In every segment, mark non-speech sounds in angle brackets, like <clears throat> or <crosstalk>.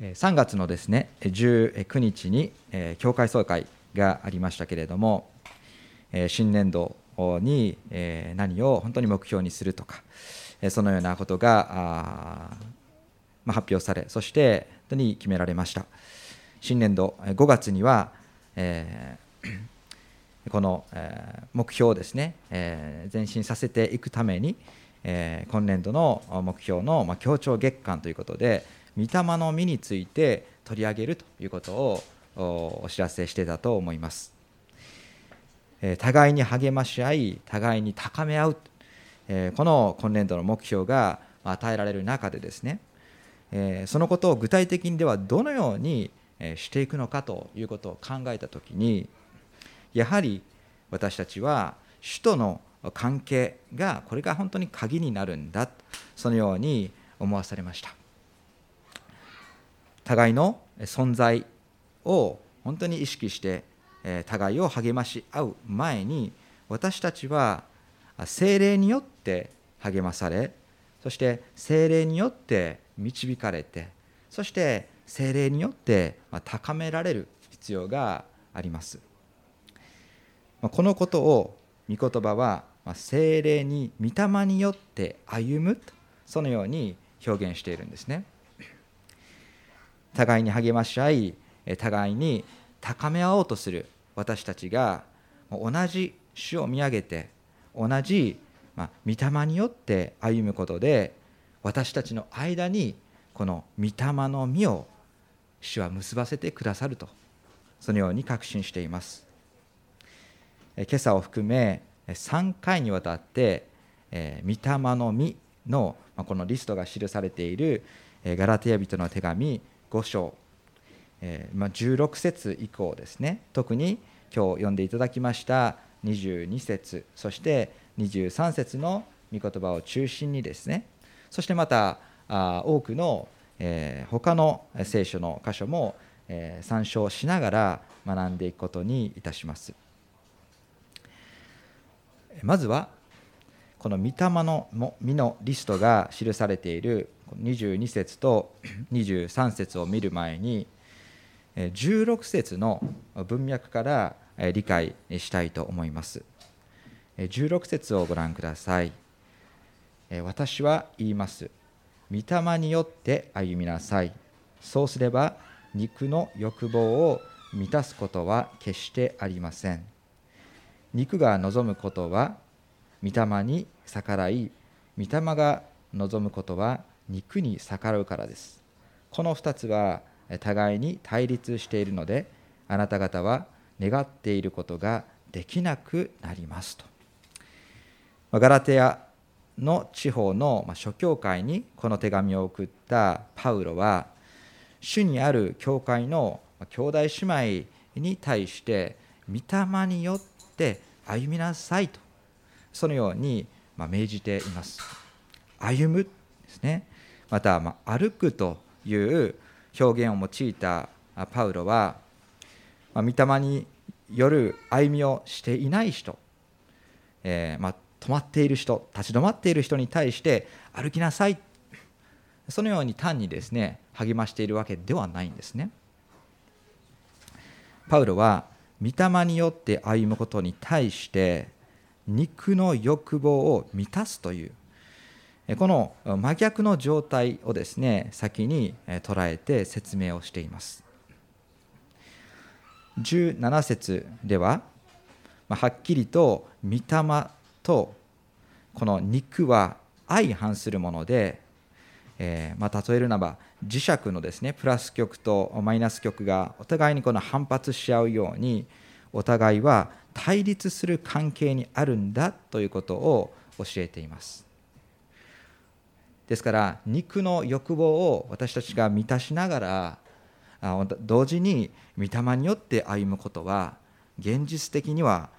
3月のですね19日に教会総会がありましたけれども新年度に何を本当に目標にするとかそのようなことが発表されそして本当に決められました。新年度5月には <clears throat> この目標をですね前進させていくために今年度の目標の協調月間ということで御霊の実について取り上げるということをお知らせしてたと思います。互いに励まし合い互いに高め合う。この今年度の目標が与えられる中でですねそのことを具体的にではどのようにしていくのかということを考えた時にやはり私たちは主との関係がこれが本当に鍵になるんだそのように思わされました。互いの存在を本当に意識して互いを励まし合う前に私たちは精霊によって励まされそして精霊によって導かれてそして精霊によって高められる必要があります。このことを御言葉は精霊に御霊によって歩むそのように表現しているんですね。互いに励まし合い互いに高め合おうとする。私たちが同じ主を見上げて同じ御霊によって歩むことで私たちの間にこの御霊の実を主は結ばせてくださると。そのように確信しています。今朝を含め3回にわたって御霊の実のこのリストが記されているガラテヤ人の手紙5章、えーまあ、16節以降ですね。特に今日読んでいただきました22節そして23節の御言葉を中心にですね。そしてまたあ多くの、えー、他の聖書の箇所も、えー、参照しながら学んでいくことにいたします。まずはこの御霊の実のリストが記されている22節と <clears throat> 23節を見る前に16節の文脈から理解したいと思います。16節をご覧ください。私は言います。御霊によって歩みなさい。そうすれば肉の欲望を満たすことは決してありません。肉が望むことは御霊に逆らい御霊が望むことは肉に逆らうからです。この2つは互いに対立しているのであなた方は願っていることができなくなりますと。ガラテヤの地方の諸教会にこの手紙を送ったパウロは主にある教会の兄弟姉妹に対して御霊によって歩みなさいとそのように命じています。歩むですね。また、まあ、歩くという表現を用いたパウロは、まあ、御霊による歩みをしていない人、えー、まあ、止まっている人立ち止まっている人に対して歩きなさい。そのように単にですね励ましているわけではないんですね。パウロは御霊によって歩むことに対して肉の欲望を満たすというこの真逆の状態をですね先に捉えて説明をしています。17節でははっきりと御霊とこの肉は相反するもので、え、まあ、例えるならば磁石のですねプラス極とマイナス極がお互いにこの反発し合うようにお互いは対立する関係にあるんだということを教えています。ですから肉の欲望を私たちが満たしながら同時に御霊によって歩むことは現実的には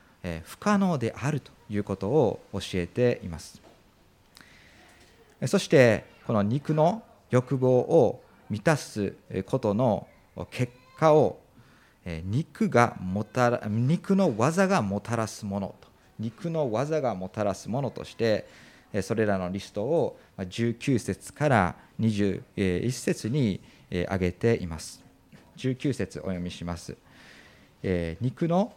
不可能であるということを教えています。そしてこの肉の欲望を満たすことの結果を肉がもたら肉の技がもたらすものと肉の技がもたらすものとしてそれらのリストを19節から21節に挙げています。19節お読みします、肉の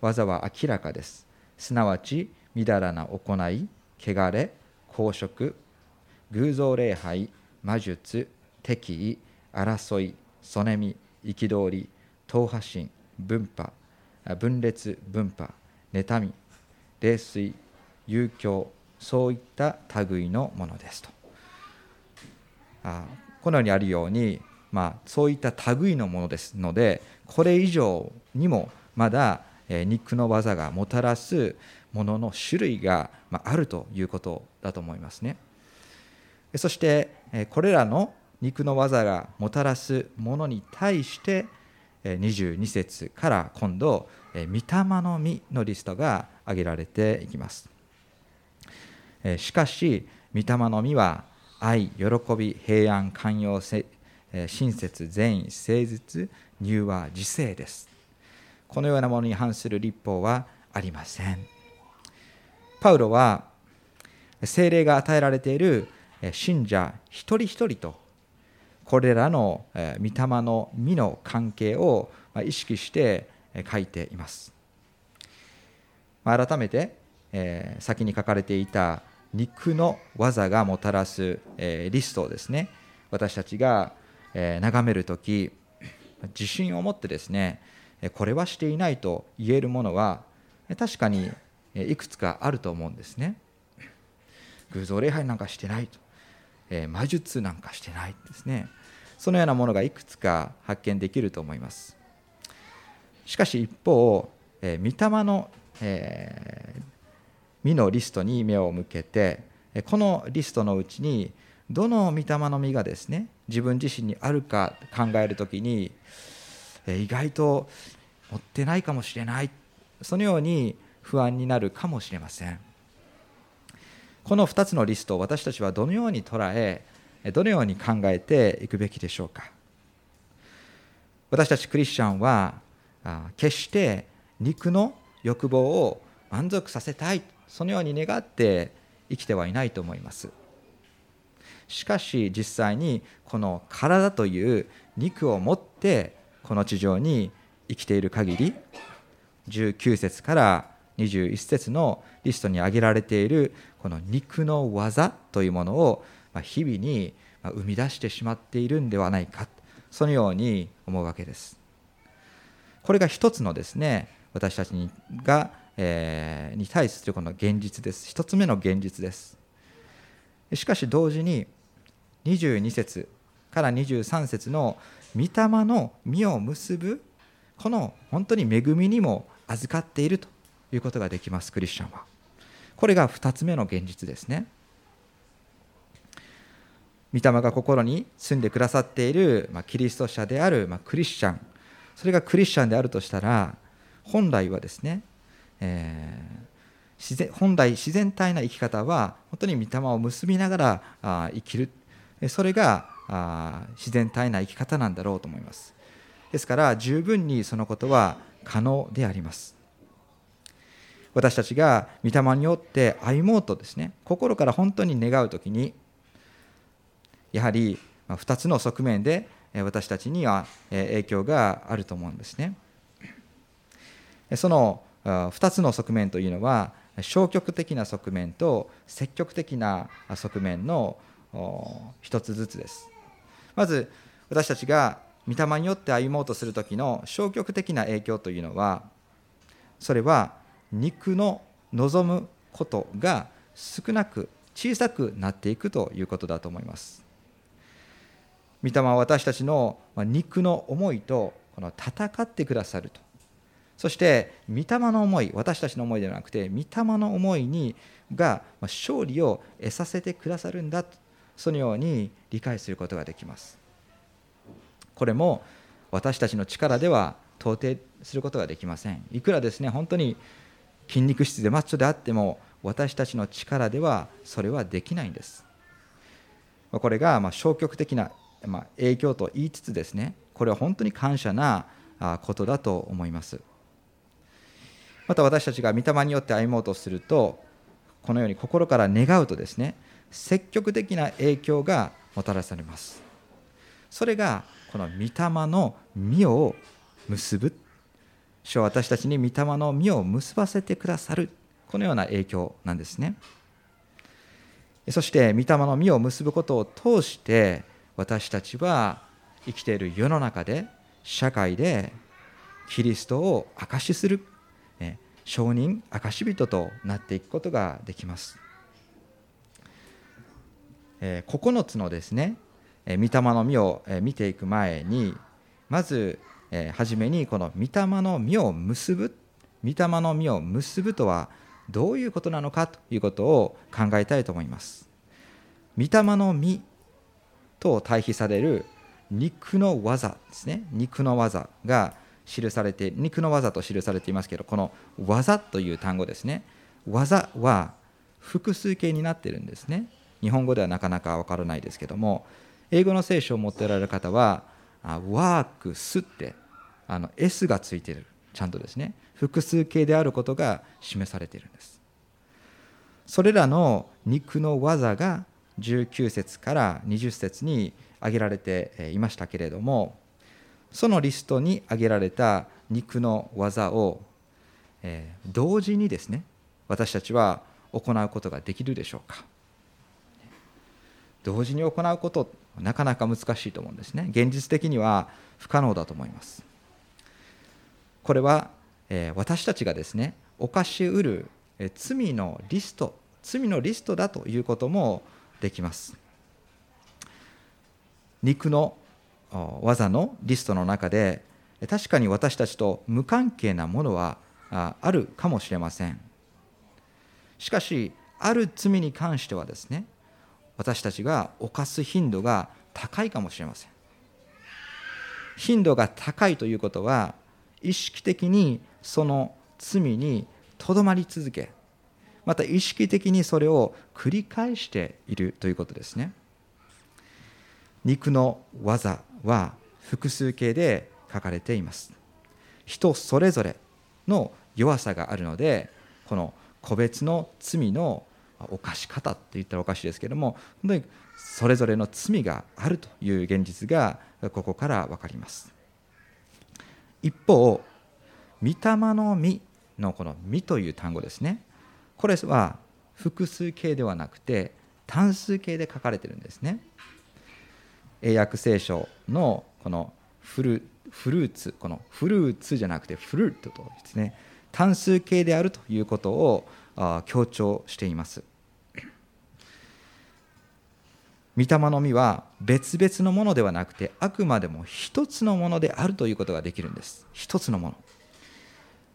技は明らかです。すなわちみだらな行い汚れ公職偶像礼拝魔術敵意争いそねみ憤り党派心分派分裂分派妬み冷水遊興そういった類のものですと。あこのようにあるように、まあ、そういった類のものですのでこれ以上にもまだ肉の技がもたらすものの種類があるということだと思いますね。そしてこれらの肉の技がもたらすものに対して22節から今度御霊の実のリストが挙げられていきます。しかし御霊の実は愛喜び平安寛容親切善意誠実乳和自制です。このようなものに反する立法はありません。パウロは精霊が与えられている信者一人一人とこれらの御霊の実の関係を意識して書いています。改めてえ先に書かれていた肉の技がもたらすえリストをですね私たちがえ眺めるとき自信を持ってですねこれはしていないと言えるものは確かにいくつかあると思うんですね。偶像礼拝なんかしてないと。え魔術なんかしてないですね。そのようなものがいくつか発見できると思います。しかし一方え御霊の、えー、実のリストに目を向けてこのリストのうちにどの御霊の実がですね自分自身にあるか考えるときに意外と持ってないかもしれないそのように不安になるかもしれません。この2つのリストを私たちはどのように捉えどのように考えていくべきでしょうか。私たちクリスチャンは決して肉の欲望を満足させたいそのように願って生きてはいないと思います。しかし実際にこの体という肉を持ってこの地上に生きている限り19節から21節のリストに挙げられているこの肉の技というものを日々に生み出してしまっているんではないかそのように思うわけです。これが一つのですね私たちが、えー、に対するこの現実です。一つ目の現実です。しかし同時に22節から23節の御霊の実を結ぶこの本当に恵みにも預かっているということができます。クリスチャンは。これが2つ目の現実ですね。御霊が心に住んでくださっている、まあ、キリスト者である、まあ、クリスチャン。それがクリスチャンであるとしたら本来はですね、えー、自然本来自然体な生き方は本当に御霊を結びながらあ生きる。それがあ自然体な生き方なんだろうと思います。ですから十分にそのことは可能であります。私たちが御霊によって歩もうとですね心から本当に願う時にやはり2つの側面で私たちには影響があると思うんですね。その2つの側面というのは消極的な側面と積極的な側面の一つずつです。まず私たちが御霊によって歩もうとする時の消極的な影響というのはそれは肉の望むことが少なく小さくなっていくということだと思います。御霊は私たちの肉の思いとこの戦ってくださると。そして御霊の思い私たちの思いではなくて御霊の思いにが勝利を得させてくださるんだそのように理解することができます。これも私たちの力では到底することができません。いくらですね本当に筋肉質でマッチョであっても私たちの力ではそれはできないんです。これがま消極的な影響と言いつつですねこれは本当に感謝なことだと思います。また私たちが御霊によって歩もうとするとこのように心から願うとですね積極的な影響がもたらされます。それがこの御霊の実を結ぶ。主は私たちに御霊の実を結ばせてくださる。このような影響なんですね。そして御霊の実を結ぶことを通して私たちは生きている世の中で社会でキリストを証しする。証人証人となっていくことができます。9つのですね御霊の実を見ていく前にまず初めにこの御霊の実を結ぶ御霊の実を結ぶとはどういうことなのかということを考えたいと思います。御霊の実と対比される肉の技ですね。肉の技が記されて肉の技と記されていますけどこの技という単語ですね。技は複数形になってるんですね。日本語ではなかなかわからないですけども英語の聖書を持っておられる方はワークスってあの S がついてるちゃんとですね。複数形であることが示されているんです。それらの肉の技が19節から20節に挙げられていましたけれどもそのリストに挙げられた肉の技を、えー、同時にですね私たちは行うことができるでしょうか。同時に行うことなかなか難しいと思うんですね。現実的には不可能だと思います。これは、えー、私たちがですね犯しうる、えー、罪のリスト罪のリストだということもできます。肉の技のリストの中で確かに私たちと無関係なものはあるかもしれません。しかしある罪に関してはですね私たちが犯す頻度が高いかもしれません。頻度が高いということは意識的にその罪にとどまり続けまた意識的にそれを繰り返しているということですね。肉の技は複数形で書かれています。人それぞれの弱さがあるのでこの個別の罪の犯し方って言ったらおかしいですけども本当にそれぞれの罪があるという現実がここから分かります。一方「御霊の実」のこの「実」という単語ですね。これは複数形ではなくて単数形で書かれてるんですね。英訳聖書のこのフルフルーツこのフルーツじゃなくてフルートとですね単数形であるということを強調しています。御霊の実は別々のものではなくてあくまでも一つのものであるということができるんです。一つのもの。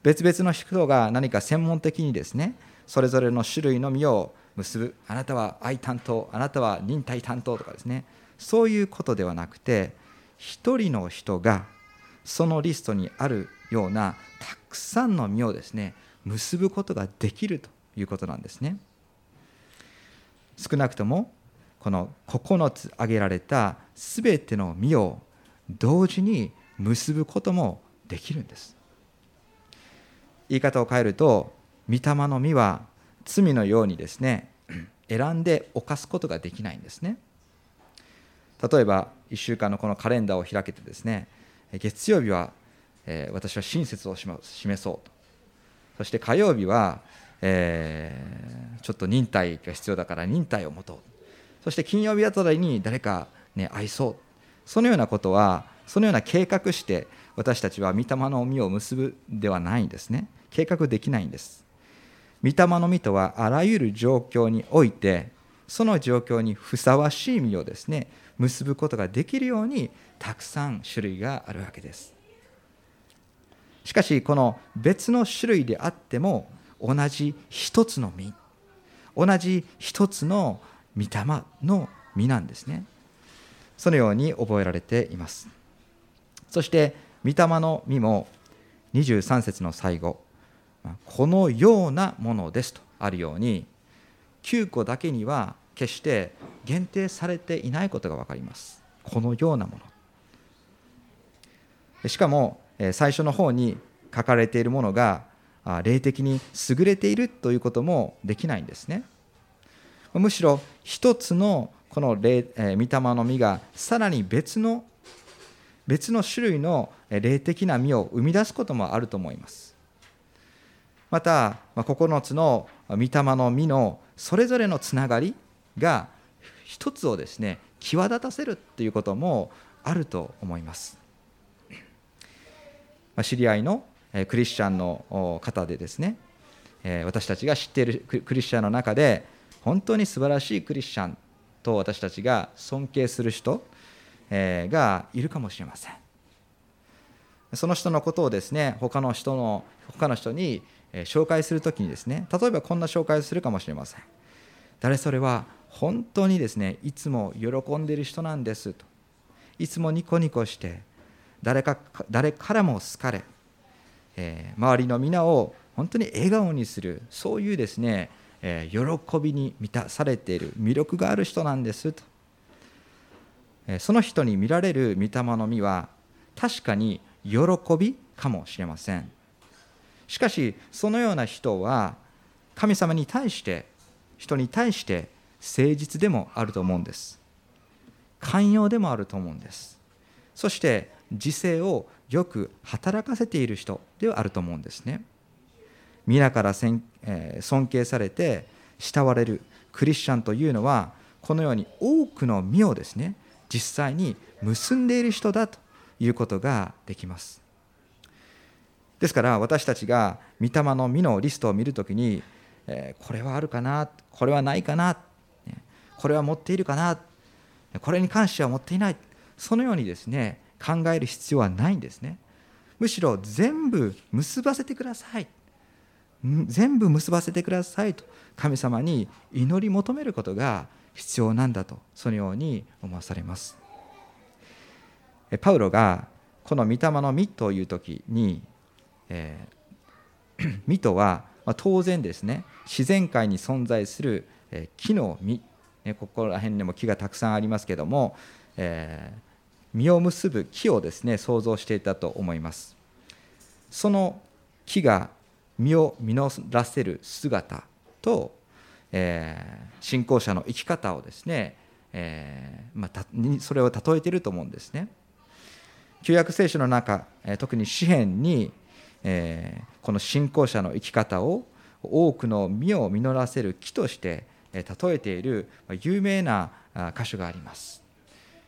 別々の人が何か専門的にですねそれぞれの種類の実を結ぶ。あなたは愛担当あなたは忍耐担当とかですねそういうことではなくて一人の人がそのリストにあるようなたくさんの実をですね結ぶことができるということなんですね。少なくともこの9つ挙げられた全ての実を同時に結ぶこともできるんです。言い方を変えると御霊の実は罪のようにですね <clears throat> 選んで犯すことができないんですね。例えば1週間のこのカレンダーを開けてですね月曜日は、え、私は親切を示そうと。そして火曜日は、えー、ちょっと忍耐が必要だから忍耐を持とうそして金曜日あたりに誰か、ね、愛そうそのようなことはそのような計画して私たちは御霊の実を結ぶではないんですね。計画できないんです。御霊の実とはあらゆる状況においてその状況にふさわしい実をですね結ぶことができるようにたくさん種類があるわけです。しかしこの別の種類であっても同じ一つの実同じ一つの御霊の実なんですね。そのように覚えられています。そして御霊の実も23節の最後このようなものですとあるように9個だけには決して限定されていないことが分かります。このようなもの。しかも最初の方に書かれているものが霊的に優れているということもできないんですね。むしろ一つのこの霊、御霊の実がさらに別の別の種類の霊的な実を生み出すこともあると思います。また9つの御霊の実のそれぞれのつながりが一つをですね際立たせるっていうこともあると思います。知り合いのクリスチャンの方でですね私たちが知っているクリスチャンの中で本当に素晴らしいクリスチャンと私たちが尊敬する人がいるかもしれません。その人のことをですね他の人の他の人に紹介するときにですね例えばこんな紹介をするかもしれません。誰それは本当にですねいつも喜んでいる人なんですと。いつもニコニコして誰か誰からも好かれ、えー、周りの皆を本当に笑顔にするそういうですね、えー、喜びに満たされている魅力がある人なんですと、えー、その人に見られる御霊の実は確かに喜びかもしれません。しかしそのような人は神様に対して人に対して誠実でもあると思うんです。寛容でもあると思うんです。そして自制をよく働かせている人ではあると思うんですね。皆から尊敬されて慕われるクリスチャンというのはこのように多くの実をですね実際に結んでいる人だということができます。ですから私たちが御霊の実のリストを見るときにこれはあるかなこれはないかなこれは持っているかな？これに関しては持っていない。そのようにですね考える必要はないんですね。むしろ全部結ばせてください。全部結ばせてくださいと神様に祈り求めることが必要なんだとそのように思わされます。パウロがこの御霊の実という時に、えー、<coughs> 実とは当然ですね自然界に存在する木の実ここら辺にも木がたくさんありますけども、えー、実を結ぶ木をですね想像していたと思います。その木が実を実らせる姿と、えー、信仰者の生き方をですね、えーまあ、それを例えていると思うんですね。旧約聖書の中特に詩篇に、えー、この信仰者の生き方を多くの実を実らせる木として例えている有名な箇所があります。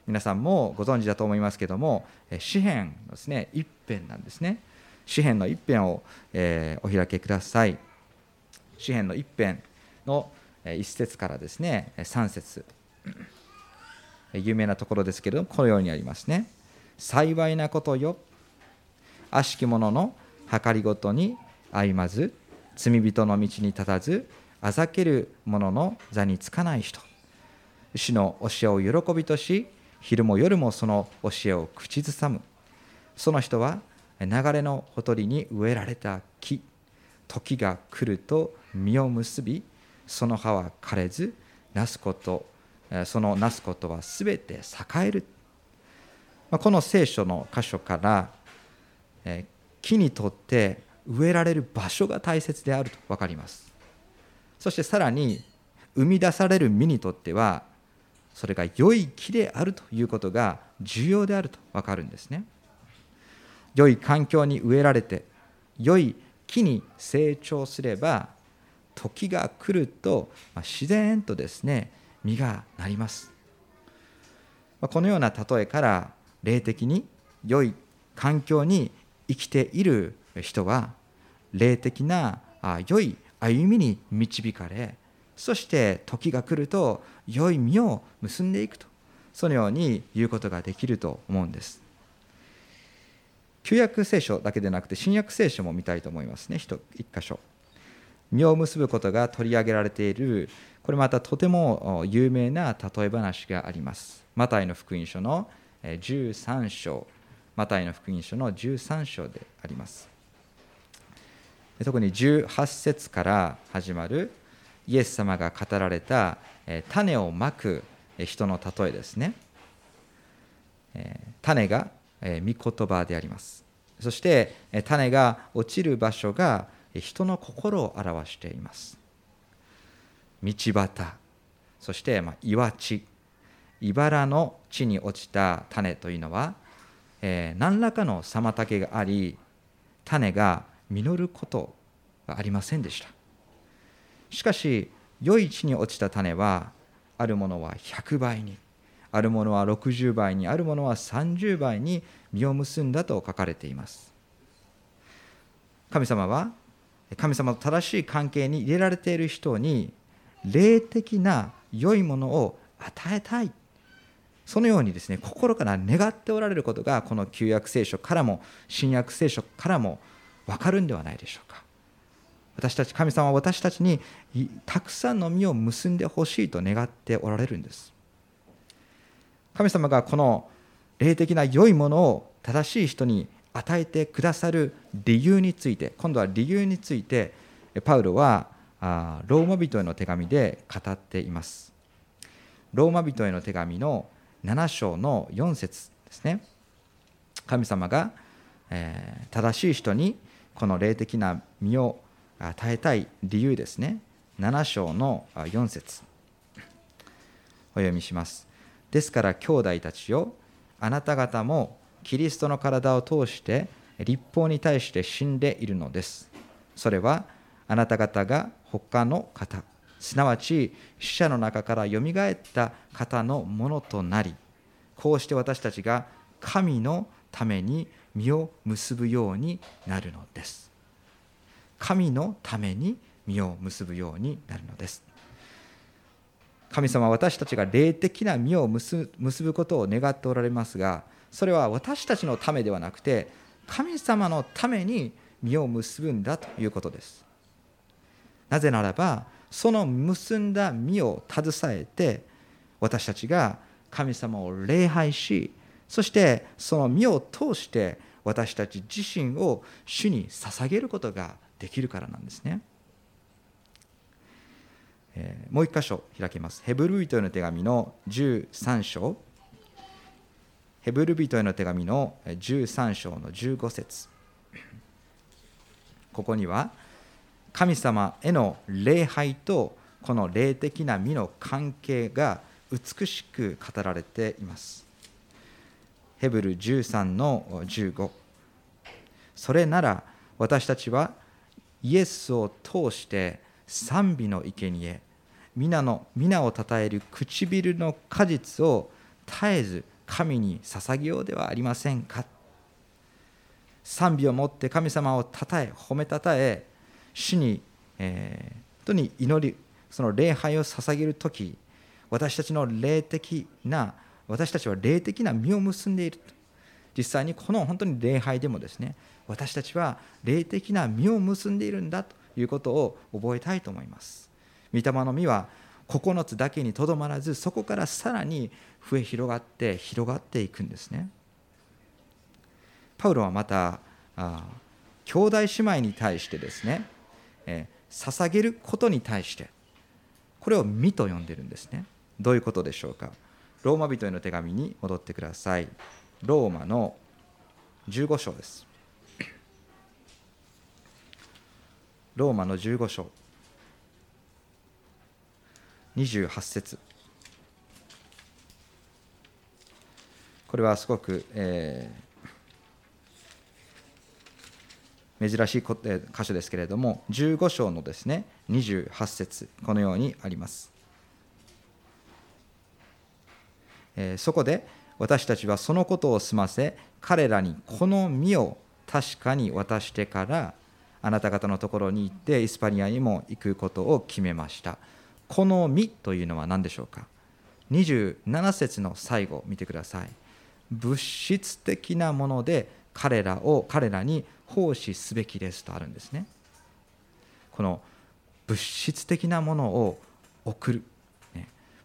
皆さんもご存知だと思いますけども詩篇のですね一編なんですね。詩篇の一編を、えお開けください。詩篇の一編の一節からですね三節。有名なところですけれどもこのようにありますね。幸いなことよ。悪しき者の計りごとに歩まず罪人の道に立たずあざける者の座につかない人。主の教えを喜びとし昼も夜もその教えを口ずさむ。その人は流れのほとりに植えられた木。時が来ると実を結びその葉は枯れずなすことそのなすことはすべて栄える。この聖書の箇所から木にとって植えられる場所が大切であると分かります。そしてさらに生み出される実にとってはそれが良い木であるということが重要であると分かるんですね。良い環境に植えられて良い木に成長すれば時が来ると自然とですね実がなります。このような例えから霊的に良い環境に生きている人は霊的な良い歩みに導かれそして時が来ると良い実を結んでいくとそのように言うことができると思うんです。旧約聖書だけでなくて新約聖書も見たいと思いますね。一箇所。実を結ぶことが取り上げられている。これまたとても有名な例え話があります。マタイの福音書の13章。マタイの福音書の13章であります。特に18節から始まるイエス様が語られた種をまく人の例えですね。種が御言葉であります。そして種が落ちる場所が人の心を表しています。道端。そして岩地。茨の地に落ちた種というのは、何らかの妨げがあり種が実ることがありませんでした。しかし良い地に落ちた種はあるものは100倍にあるものは60倍にあるものは30倍に実を結んだと書かれています。神様は神様と正しい関係に入れられている人に霊的な良いものを与えたい。そのようにですね心から願っておられることがこの旧約聖書からも新約聖書からも分かるんではないでしょうか。私たち神様は私たちにたくさんの実を結んでほしいと願っておられるんです。神様がこの霊的な良いものを正しい人に与えてくださる理由について今度は理由についてパウロはローマ人への手紙で語っています。ローマ人への手紙の7章の4節ですね。神様が、え正しい人にこの霊的な実を与えたい理由ですね。7章の4節。お読みします。ですから兄弟たちよあなた方もキリストの体を通して立法に対して死んでいるのです。それはあなた方が他の方すなわち死者の中からよみがえった方のものとなりこうして私たちが神のために実を結ぶようになるのです。神のために実を結ぶようになるのです。神様は私たちが霊的な実を結ぶことを願っておられますがそれは私たちのためではなくて神様のために実を結ぶんだということです。なぜならばその結んだ実を携えて私たちが神様を礼拝しそしてその実を通して私たち自身を主に捧げることができるからなんですね。えー、もう一箇所開きます。ヘブル人への手紙の13章。ヘブル人への手紙の13章の15節ここには神様への礼拝とこの霊的な実の関係が美しく語られています。ヘブル13の15それなら私たちはイエスを通して賛美の生贄皆の皆をたたえる唇の果実を絶えず神に捧げようではありませんか？賛美をもって神様をたたえ褒めたたえ主に、えー、本当に祈りその礼拝を捧げる時私たちの霊的な私たちは霊的な実を結んでいる。実際にこの本当に礼拝でもですね私たちは霊的な実を結んでいるんだということを覚えたいと思います。御霊の実は9つだけにとどまらずそこからさらに増え広がって広がっていくんですね。パウロはまたあ兄弟姉妹に対してですね、えー、捧げることに対してこれを実と呼んでるんですね。どういうことでしょうか。ローマ人への手紙に戻ってください。ローマの15章です。ローマの15章。28節。これはすごく、えー、珍しい箇所ですけれども15章のですね28節このようにあります。えそこで私たちはそのことを済ませ彼らにこの実を確かに渡してからあなた方のところに行ってイスパニアにも行くことを決めました。この実というのは何でしょうか？27節の最後見てください。物質的なもので彼らを彼らに奉仕すべきですとあるんですね。この物質的なものを送る。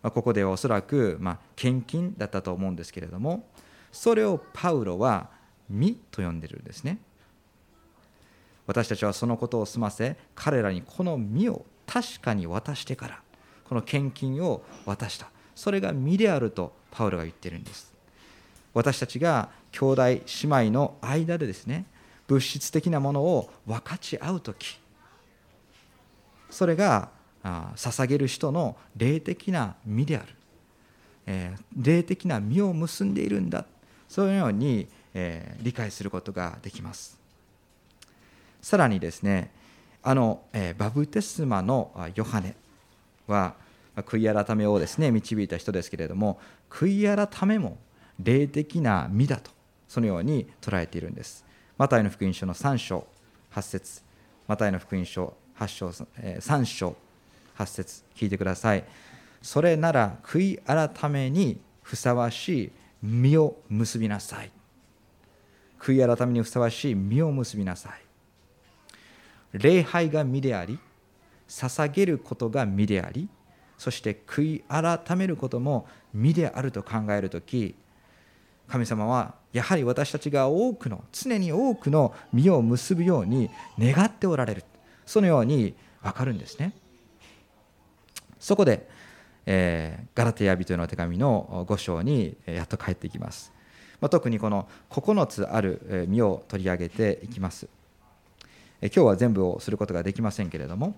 まあ、ここではおそらく、まあ、献金だったと思うんですけれどもそれをパウロは「身」と呼んでるんですね。私たちはそのことを済ませ彼らにこの身を確かに渡してからこの献金を渡した。それが身であるとパウロが言ってるんです。私たちが兄弟姉妹の間でですね物質的なものを分かち合う時それが捧げる人の霊的な身である、え、霊的な身を結んでいるんだ。そういうように、え、理解することができます。さらにですねあの、え、バブテスマのヨハネは悔い改めをですね導いた人ですけれども悔い改めも霊的な身だとそのように捉えているんです。マタイの福音書の3章8節。マタイの福音書8章3章8節聞いてください。それなら悔い改めにふさわしい身を結びなさい。悔い改めにふさわしい身を結びなさい。礼拝が身であり捧げることが身でありそして悔い改めることも身であると考えるとき神様はやはり私たちが多くの常に多くの身を結ぶように願っておられる。そのように分かるんですね。そこで、えー、ガラテヤ人への手紙の5章にやっと帰ってきます、まあ、特にこの9つある身を取り上げていきます。今日は全部をすることができませんけれども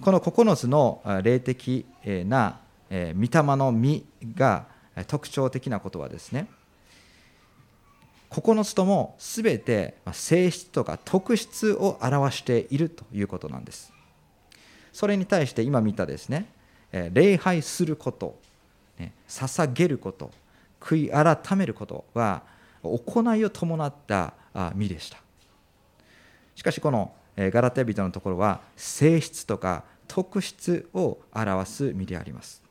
この9つの霊的な御霊の実が特徴的なことはですね9つとも全て性質とか特質を表しているということなんです。それに対して今見たですね礼拝すること捧げること悔い改めることは行いを伴った身でした。しかしこのガラテヤ人のところは性質とか特質を表す身であります。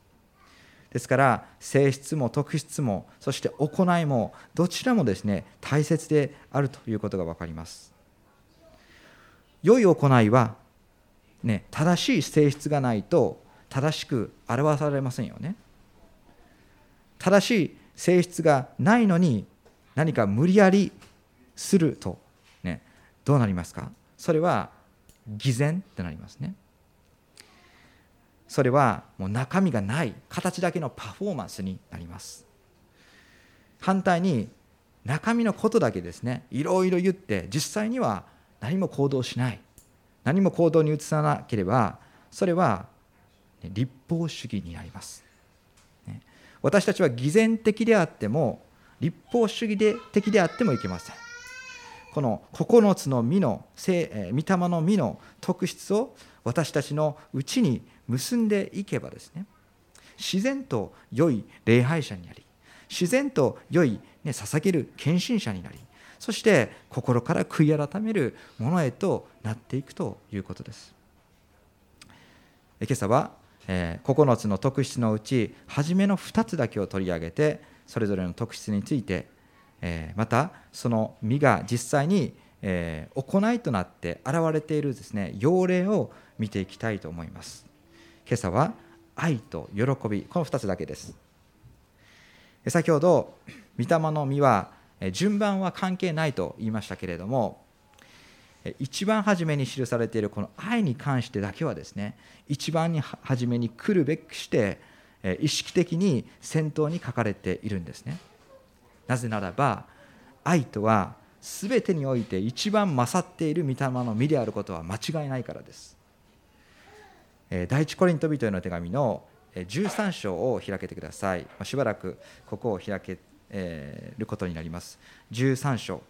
ですから性質も特質もそして行いもどちらもですね大切であるということが分かります。良い行いは、ね、正しい性質がないと正しく表されませんよね。正しい性質がないのに何か無理やりすると、ね、どうなりますか？それは偽善ってなりますね。それはもう中身がない形だけのパフォーマンスになります。反対に中身のことだけですねいろいろ言って実際には何も行動しない。何も行動に移さなければそれは立法主義になります。私たちは偽善的であっても立法主義で的であってもいけません。この9つの実の御霊の実の特質を私たちのうちに結んでいけばですね自然と良い礼拝者になり自然と良い、ね、捧げる献身者になりそして心から悔い改めるものへとなっていくということです。今朝は、えー、9つの特質のうち初めの2つだけを取り上げてそれぞれの特質について、えー、またその実が実際に、えー、行いとなって現れているですね要例を見ていきたいと思います。今朝は愛と喜びこの2つだけです。先ほど御霊の実は順番は関係ないと言いましたけれども一番初めに記されているこの愛に関してだけはですね一番に初めに来るべくして意識的に先頭に書かれているんですねなぜならば愛とは全てにおいて一番勝っている御霊の実であることは間違いないからです第一コリント人への手紙の13章を開けてください。しばらくここを開けえーることになります。13章。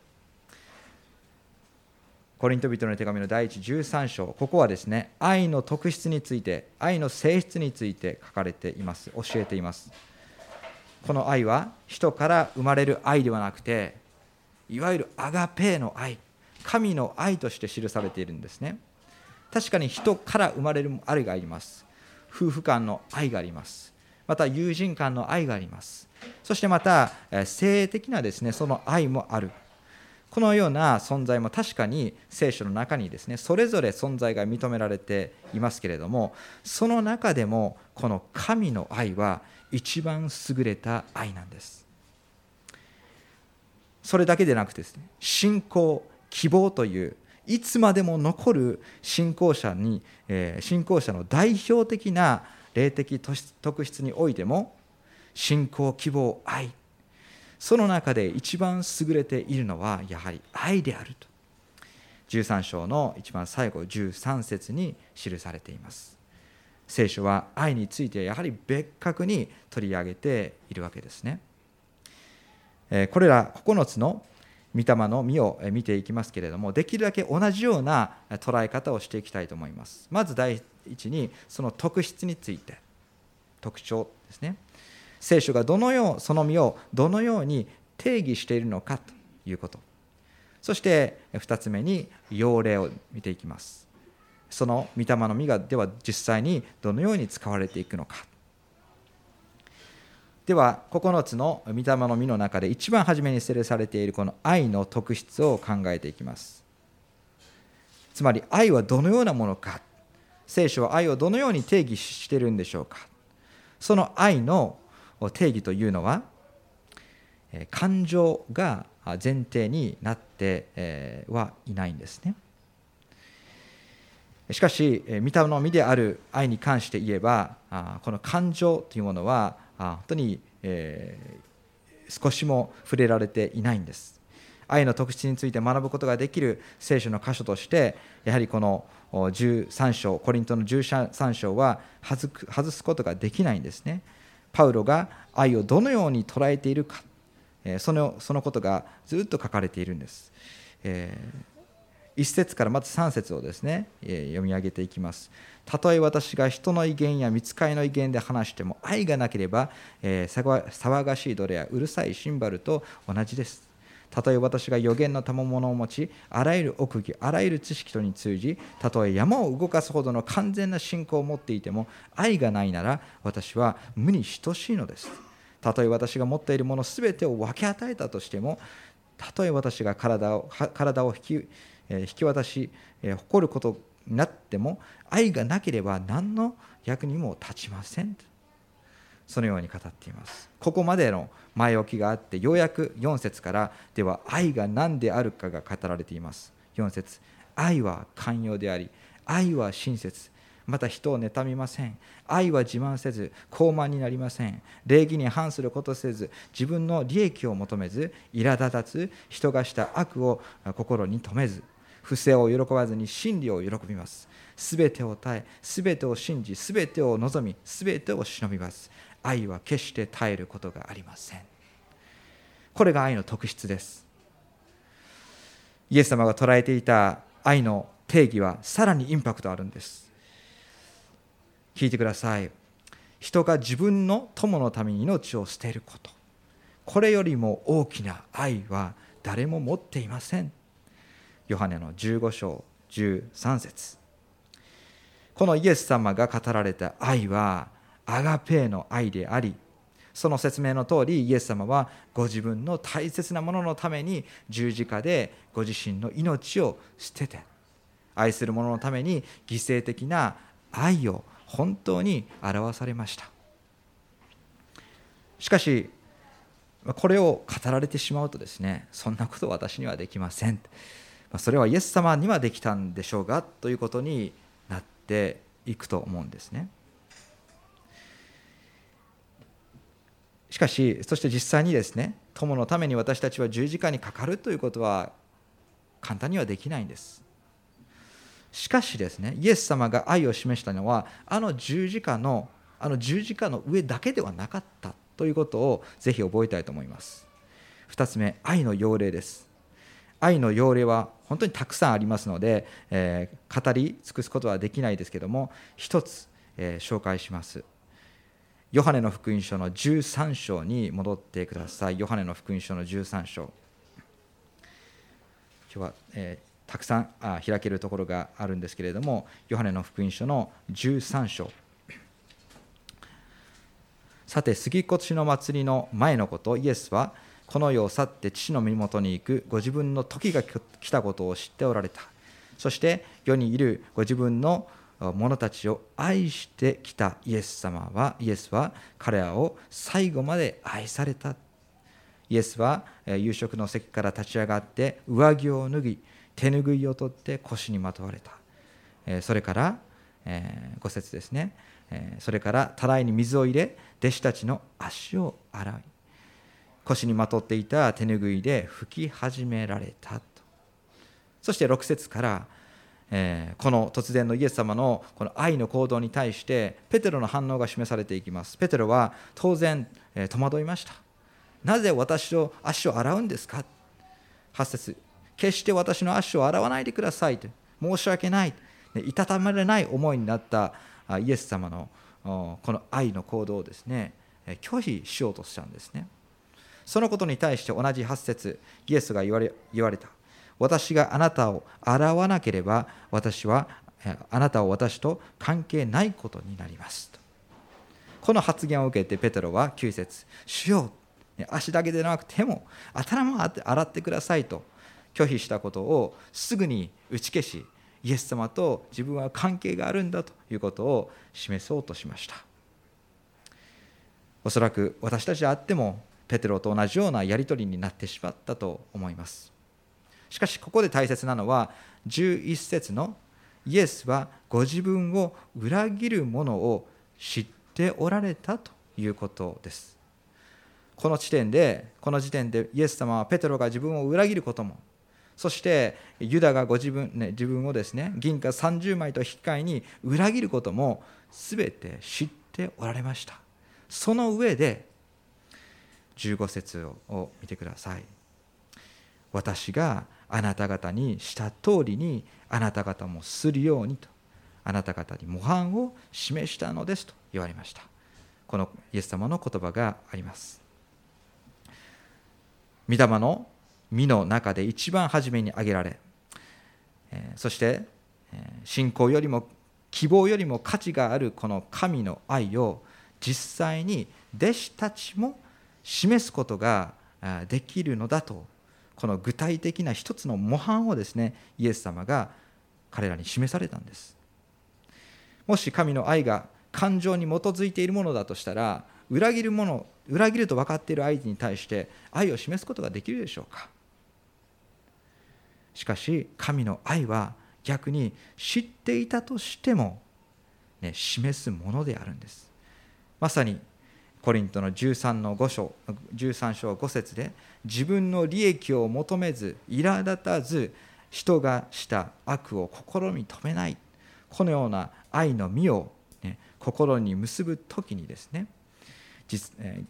コリント人の手紙の第一13章、ここはですね、愛の特質について、愛の性質について書かれています、教えています。この愛は人から生まれる愛ではなくて、いわゆるアガペーの愛、神の愛として記されているんですね。確かに人から生まれる愛があります夫婦間の愛がありますまた友人間の愛がありますそしてまた性的なですねその愛もある。このような存在も確かに聖書の中にですねそれぞれ存在が認められていますけれどもその中でもこの神の愛は一番優れた愛なんです。それだけでなくてですね信仰希望といういつまでも残る信仰者に、信仰者の代表的な霊的特質においても信仰希望愛。その中で一番優れているのはやはり愛であると。13章の一番最後13節に記されています。聖書は愛についてやはり別格に取り上げているわけですね。これら9つの御霊の実を見ていきますけれどもできるだけ同じような捉え方をしていきたいと思います。まず第一にその特質について。特徴ですね。聖書がどのようその実をどのように定義しているのかということ。そして2つ目に要例を見ていきます。その御霊の実がでは実際にどのように使われていくのか。では9つの御霊の実の中で一番初めに記されているこの愛の特質を考えていきます。つまり愛はどのようなものか。聖書は愛をどのように定義しているんでしょうか。その愛の定義というのは感情が前提になってはいないんですね。しかし御霊の実である愛に関して言えばこの感情というものは本当に、少しも触れられていないんです。愛の特質について学ぶことができる聖書の箇所としてやはりこの13章コリントの13章は外すことができないんですね。パウロが愛をどのように捉えているかそのそのことがずっと書かれているんです、えー1節からまず3節をですね、え読み上げていきます。たとえ私が人の威厳や見つかりの威厳で話しても愛がなければ、えー、騒がしい奴隷やうるさいシンバルと同じです。たとえ私が予言の賜物を持ち、あらゆる奥義、あらゆる知識とに通じ、たとえ山を動かすほどの完全な信仰を持っていても、愛がないなら私は無に等しいのです。たとえ私が持っているものすべてを分け与えたとしても、たとえ私が体を体を引き引き渡し誇ることになっても愛がなければ何の役にも立ちませんそのように語っています。ここまでの前置きがあってようやく4節からでは愛が何であるかが語られています。4節愛は寛容であり愛は親切。また人を妬みません。愛は自慢せず高慢になりません。礼儀に反することせず自分の利益を求めず苛立たず人がした悪を心に留めず不正を喜ばずに真理を喜びます。すべてを耐え、すべてを信じ、すべてを望み、すべてを忍びます。愛は決して耐えることがありません。これが愛の特質です。イエス様が捉えていた愛の定義はさらにインパクトあるんです。聞いてください。人が自分の友のために命を捨てること。これよりも大きな愛は誰も持っていません。ヨハネの15章13節このイエス様が語られた愛はアガペーの愛でありその説明の通りイエス様はご自分の大切なもののために十字架でご自身の命を捨てて愛する者のために犠牲的な愛を本当に表されましたしかしこれを語られてしまうとですねそんなこと私にはできませんそれはイエス様にはできたんでしょうがということになっていくと思うんですね。しかしそして実際にですね友のために私たちは十字架にかかるということは簡単にはできないんです。しかしですねイエス様が愛を示したのはあの十字架のあの十字架の上だけではなかったということをぜひ覚えたいと思います。2つ目愛の要領です。愛の要例は本当にたくさんありますので、えー、語り尽くすことはできないですけども一つ、えー、紹介しますヨハネの福音書の13章に戻ってください。ヨハネの福音書の13章。今日は、えー、たくさんあ開けるところがあるんですけれどもヨハネの福音書の13章。さて杉越の祭りの前のこと。イエスはこの世を去って父の身元に行くご自分の時が来たことを知っておられた。そして世にいるご自分の者たちを愛してきたイエス様はイエスは彼らを最後まで愛された。イエスは夕食の席から立ち上がって上着を脱ぎ手ぬぐいを取って腰にまとわれた。それから5節ですね。それからたらいに水を入れ弟子たちの足を洗い腰にまとっていた手ぬぐいで拭き始められたと。そして6節からえー、この突然のイエス様のこの愛の行動に対してペテロの反応が示されていきます。ペテロは当然、えー、戸惑いました。なぜ私の足を洗うんですか？8節。決して私の足を洗わないでくださいと。申し訳ない。いたたまれない思いになったイエス様のこの愛の行動をですね拒否しようとしたんですね。そのことに対して同じ8節イエスが言われ言われた。私があなたを洗わなければ私はあなたを私と関係ないことになります。この発言を受けてペテロは9節主よ足だけでなく手も頭も洗ってくださいと拒否したことをすぐに打ち消しイエス様と自分は関係があるんだということを示そうとしました。おそらく私たちであってもペテロと同じようなやり取りになってしまったと思います。しかしここで大切なのは11節のイエスはご自分を裏切る者を知っておられたということです。この地点でこの時点でイエス様はペテロが自分を裏切ることもそしてユダがご自分,、ね、自分をですね銀貨30枚と引き換えに裏切ることも全て知っておられました。その上で15節を見てください。私があなた方にした通りにあなた方もするようにとあなた方に模範を示したのですと言われました。このイエス様の言葉があります。御霊の身の中で一番初めに挙げられそして信仰よりも希望よりも価値があるこの神の愛を実際に弟子たちも示すことができるのだとこの具体的な一つの模範をですねイエス様が彼らに示されたんです。もし神の愛が感情に基づいているものだとしたら裏切るもの裏切ると分かっている相手に対して愛を示すことができるでしょうか？しかし神の愛は逆に知っていたとしても、ね、示すものであるんです。まさにコリントの13の5章13章5節で自分の利益を求めず苛立たず人がした悪を心に留めない。このような愛の実を、ね、心に結ぶ時にですね実、え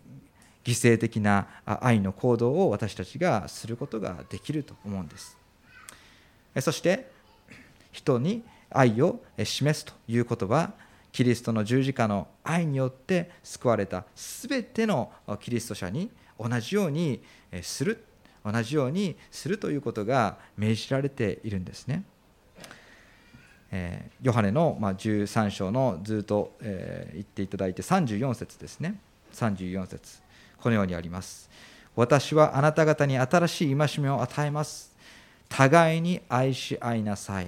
ー、犠牲的な愛の行動を私たちがすることができると思うんです。そして人に愛を示すということはキリストの十字架の愛によって救われた全てのキリスト者に同じようにする同じようにするということが命じられているんですね。えヨハネの13章のずっと言っていただいて34節ですね。34節。このようにあります。私はあなた方に新しい戒めを与えます。互いに愛し合いなさい。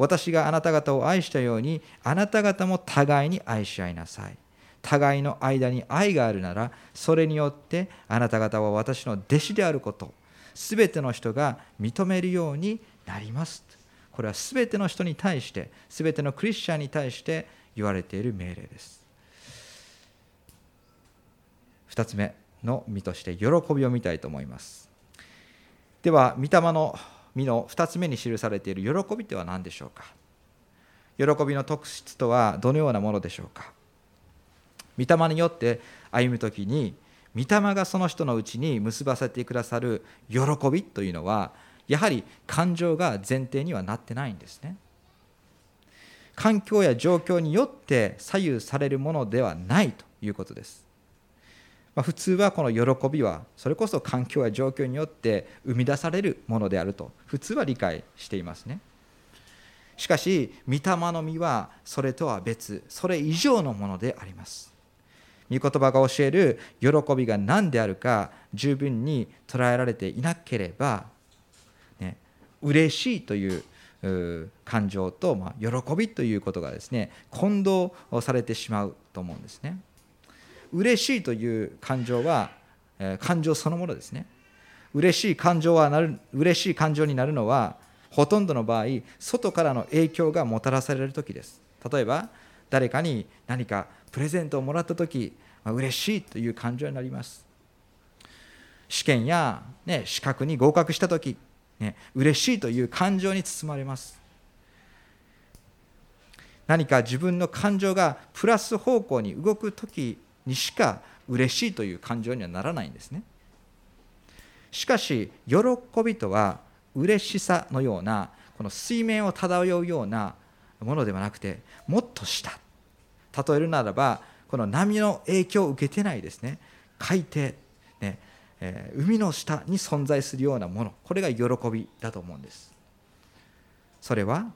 私があなた方を愛したようにあなた方も互いに愛し合いなさい。互いの間に愛があるならそれによってあなた方は私の弟子であることすべての人が認めるようになります。これはすべての人に対してすべてのクリスチャンに対して言われている命令です。2つ目の身として喜びを見たいと思います。では御霊の実の2つ目に記されている喜びとは何でしょうか？喜びの特質とはどのようなものでしょうか？御霊によって歩む時に御霊がその人のうちに結ばせてくださる喜びというのはやはり感情が前提にはなってないんですね。環境や状況によって左右されるものではないということです。まあ、普通はこの喜びはそれこそ環境や状況によって生み出されるものであると普通は理解していますね。しかし御霊の実はそれとは別それ以上のものであります。御言葉が教える喜びが何であるか十分に捉えられていなければ、ね、嬉しいという感情と、まあ、喜びということがですね混同されてしまうと思うんですね。嬉しいという感情は、え感情そのものですね。嬉しい感情はなる嬉しい感情になるのはほとんどの場合外からの影響がもたらされる時です。例えば誰かに何かプレゼントをもらった時、まあ、嬉しいという感情になります。試験や、ね、資格に合格した時、ね、嬉しいという感情に包まれます。何か自分の感情がプラス方向に動く時にしか嬉しいという感情にはならないんですね。しかし喜びとは嬉しさのようなこの水面を漂うようなものではなくてもっと下。例えるならばこの波の影響を受けてないですね。海底、ねえー、海の下に存在するようなもの。これが喜びだと思うんです。それは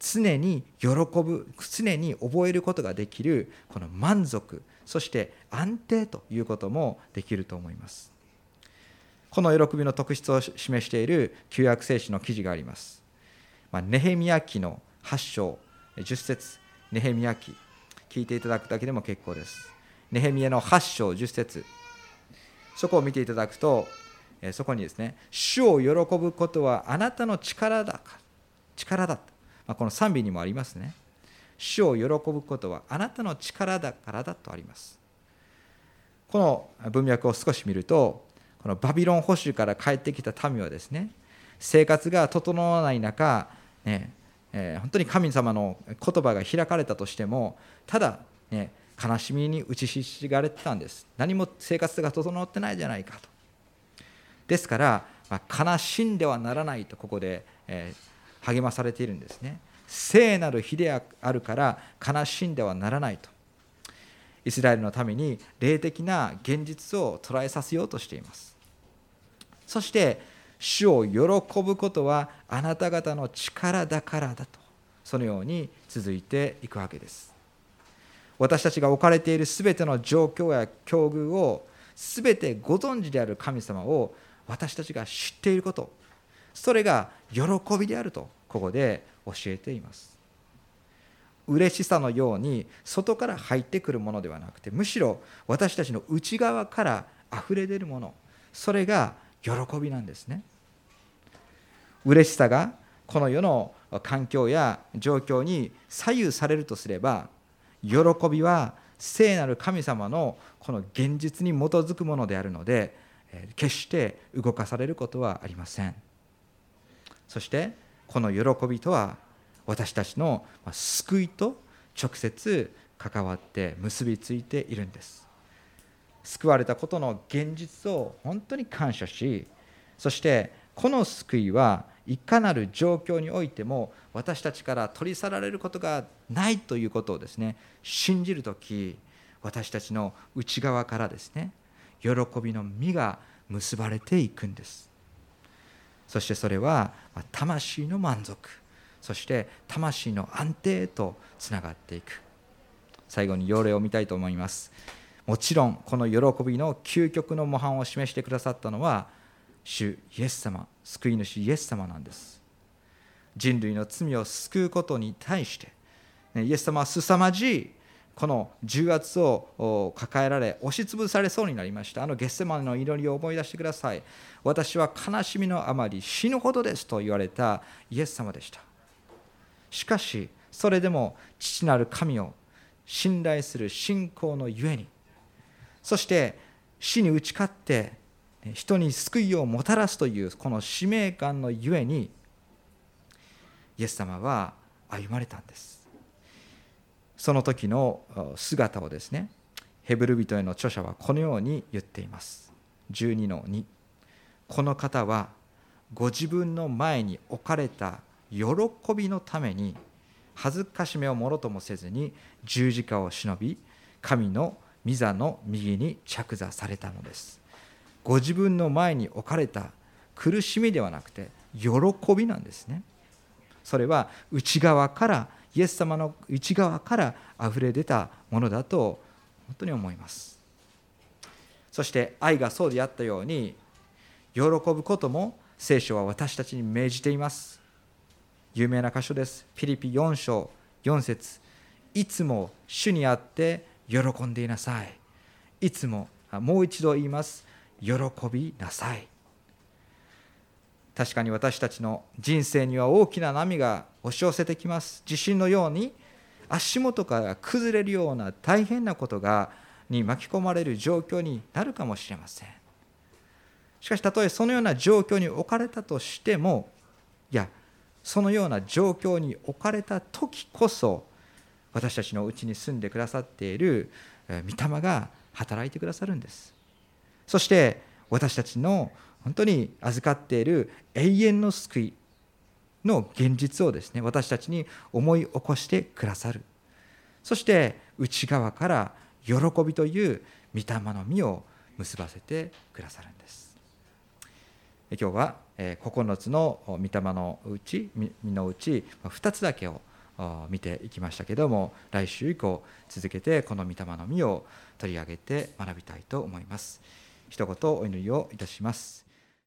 常に喜ぶ常に覚えることができるこの満足そして安定ということもできると思います。この喜びの特質を示している旧約聖書の記事があります、まあ、ネヘミヤ記の8章10節ネヘミヤ記。聞いていただくだけでも結構です。ネヘミヤの8章10節。そこを見ていただくとそこにですね主を喜ぶことはあなたの力だか力だまあ、この賛美にもありますね。主を喜ぶことはあなたの力だからだとあります。この文脈を少し見るとこのバビロン保守から帰ってきた民はですね生活が整わない中、ねえー、本当に神様の言葉が開かれたとしてもただ、ね、悲しみに打ちひしがれてたんです。何も生活が整ってないじゃないかと。ですから、まあ、悲しんではならないとここで、えー励まされているんですね。聖なる日であるから悲しんではならないと。イスラエルのために霊的な現実を捉えさせようとしています。そして主を喜ぶことはあなた方の力だからだとそのように続いていくわけです。私たちが置かれている全ての状況や境遇を全てご存知である神様を私たちが知っていること。それが喜びであるとここで教えています嬉しさのように外から入ってくるものではなくてむしろ私たちの内側から溢れ出るものそれが喜びなんですね嬉しさがこの世の環境や状況に左右されるとすれば喜びは聖なる神様のこの現実に基づくものであるので決して動かされることはありません。そしてこの喜びとは私たちの救いと直接関わって結びついているんです。救われたことの現実を本当に感謝しそしてこの救いはいかなる状況においても私たちから取り去られることがないということをですね信じる時私たちの内側からですね喜びの実が結ばれていくんです。そしてそれは魂の満足。そして魂の安定へとつながっていく。最後に要例を見たいと思います。もちろんこの喜びの究極の模範を示してくださったのは主イエス様救い主イエス様なんです。人類の罪を救うことに対してイエス様は凄まじいこの重圧を抱えられ押しつぶされそうになりました。あのゲッセマネの祈りを思い出してください。私は悲しみのあまり死ぬほどですと言われたイエス様でした。しかしそれでも父なる神を信頼する信仰のゆえにそして死に打ち勝って人に救いをもたらすというこの使命感のゆえにイエス様は歩まれたんです。その時の姿をですねヘブル人への著者はこのように言っています。12の2この方はご自分の前に置かれた喜びのために恥ずかしめをもろともせずに十字架を忍び神の御座の右に着座されたのです。ご自分の前に置かれた苦しみではなくて喜びなんですね。それは内側からイエス様の内側から溢れ出たものだと本当に思います。そして愛がそうであったように喜ぶことも聖書は私たちに命じています。有名な箇所です。ピリピ4章4節。いつも主にあって喜んでいなさい。いつももう一度言います。喜びなさい。確かに私たちの人生には大きな波が押し寄せてきます。地震のように足元から崩れるような大変なことがに巻き込まれる状況になるかもしれません。しかしたとえそのような状況に置かれたとしてもいやそのような状況に置かれた時こそ私たちのうちに住んでくださっている御霊が働いてくださるんです。そして私たちの本当に預かっている永遠の救いの現実をですね私たちに思い起こしてくださる。そして内側から喜びという御霊の実を結ばせてくださるんです。今日は9つの御霊のうち実のうち2つだけを見ていきましたけども来週以降続けてこの御霊の実を取り上げて学びたいと思います。一言お祈りをいたします。